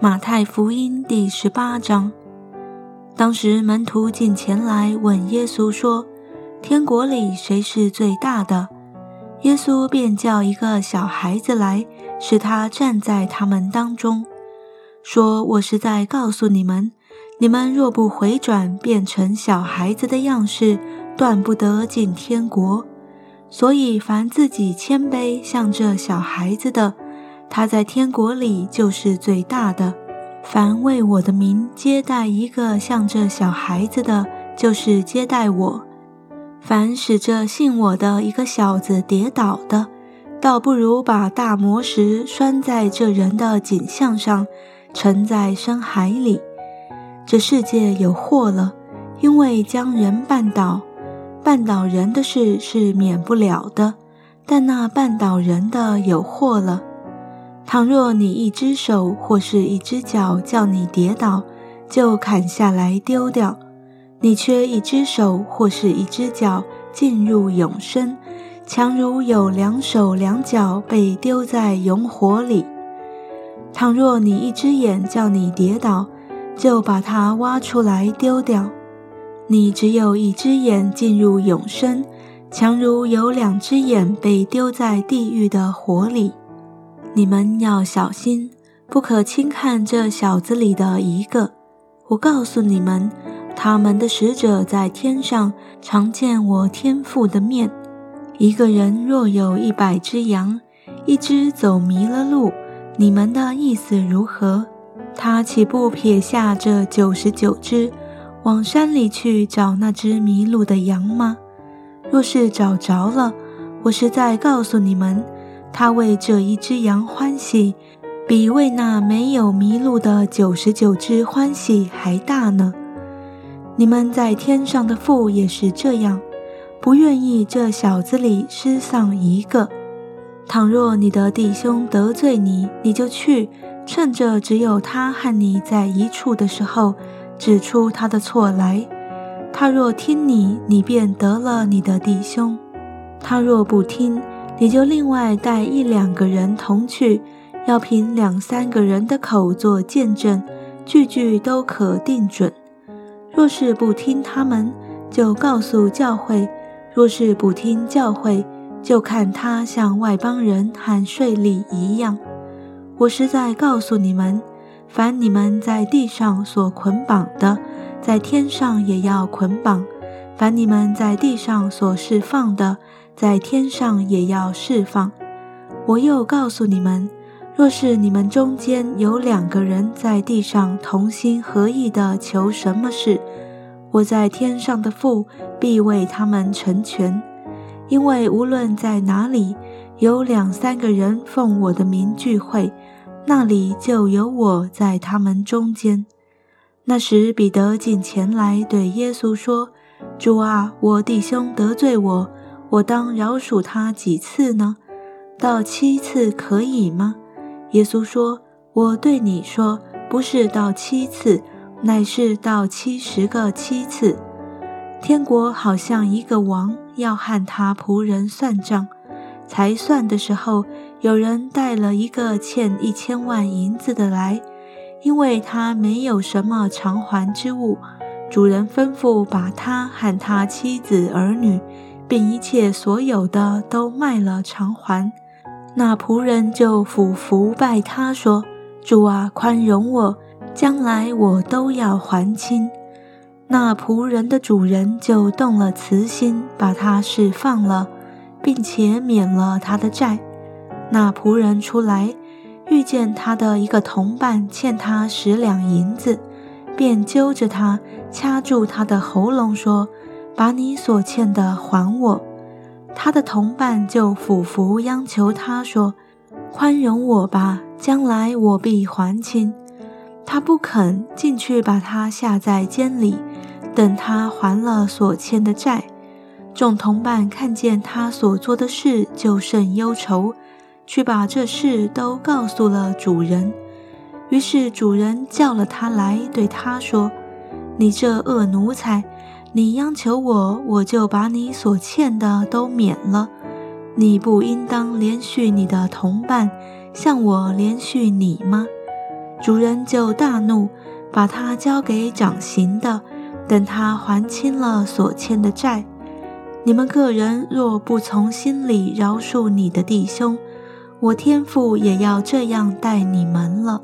马太福音第十八章。当时门徒进前来问耶稣说：“天国里谁是最大的？”耶稣便叫一个小孩子来，使他站在他们当中，说：“我是在告诉你们，你们若不回转，变成小孩子的样式，断不得进天国。所以凡自己谦卑像这小孩子的。”他在天国里就是最大的。凡为我的名接待一个像这小孩子的，就是接待我。凡使这信我的一个小子跌倒的，倒不如把大磨石拴在这人的颈项上，沉在深海里。这世界有祸了，因为将人绊倒，绊倒人的事是免不了的，但那绊倒人的有祸了。倘若你一只手或是一只脚叫你跌倒，就砍下来丢掉；你缺一只手或是一只脚进入永生，强如有两手两脚被丢在永火里。倘若你一只眼叫你跌倒，就把它挖出来丢掉；你只有一只眼进入永生，强如有两只眼被丢在地狱的火里。你们要小心，不可轻看这小子里的一个。我告诉你们，他们的使者在天上常见我天父的面。一个人若有一百只羊，一只走迷了路，你们的意思如何？他岂不撇下这九十九只，往山里去找那只迷路的羊吗？若是找着了，我是在告诉你们。他为这一只羊欢喜，比为那没有迷路的九十九只欢喜还大呢。你们在天上的父也是这样，不愿意这小子里失丧一个。倘若你的弟兄得罪你，你就去，趁着只有他和你在一处的时候，指出他的错来。他若听你，你便得了你的弟兄；他若不听，你就另外带一两个人同去，要凭两三个人的口做见证，句句都可定准。若是不听他们，就告诉教会；若是不听教会，就看他像外邦人和税吏一样。我实在告诉你们，凡你们在地上所捆绑的，在天上也要捆绑；凡你们在地上所释放的，在天上也要释放。我又告诉你们，若是你们中间有两个人在地上同心合意的求什么事，我在天上的父必为他们成全。因为无论在哪里有两三个人奉我的名聚会，那里就有我在他们中间。那时，彼得进前来对耶稣说：“主啊，我弟兄得罪我。”我当饶恕他几次呢？到七次可以吗？耶稣说：“我对你说，不是到七次，乃是到七十个七次。天国好像一个王要和他仆人算账，才算的时候，有人带了一个欠一千万银子的来，因为他没有什么偿还之物，主人吩咐把他和他妻子儿女。”并一切所有的都卖了偿还，那仆人就俯伏拜他说：“主啊，宽容我，将来我都要还清。”那仆人的主人就动了慈心，把他释放了，并且免了他的债。那仆人出来，遇见他的一个同伴欠他十两银子，便揪着他，掐住他的喉咙说。把你所欠的还我。他的同伴就俯伏央求他说：“宽容我吧，将来我必还清。”他不肯进去，把他下在监里，等他还了所欠的债。众同伴看见他所做的事，就甚忧愁，去把这事都告诉了主人。于是主人叫了他来，对他说：“你这恶奴才！”你央求我，我就把你所欠的都免了。你不应当连续你的同伴，向我连续你吗？主人就大怒，把他交给掌刑的，等他还清了所欠的债。你们个人若不从心里饶恕你的弟兄，我天父也要这样待你们了。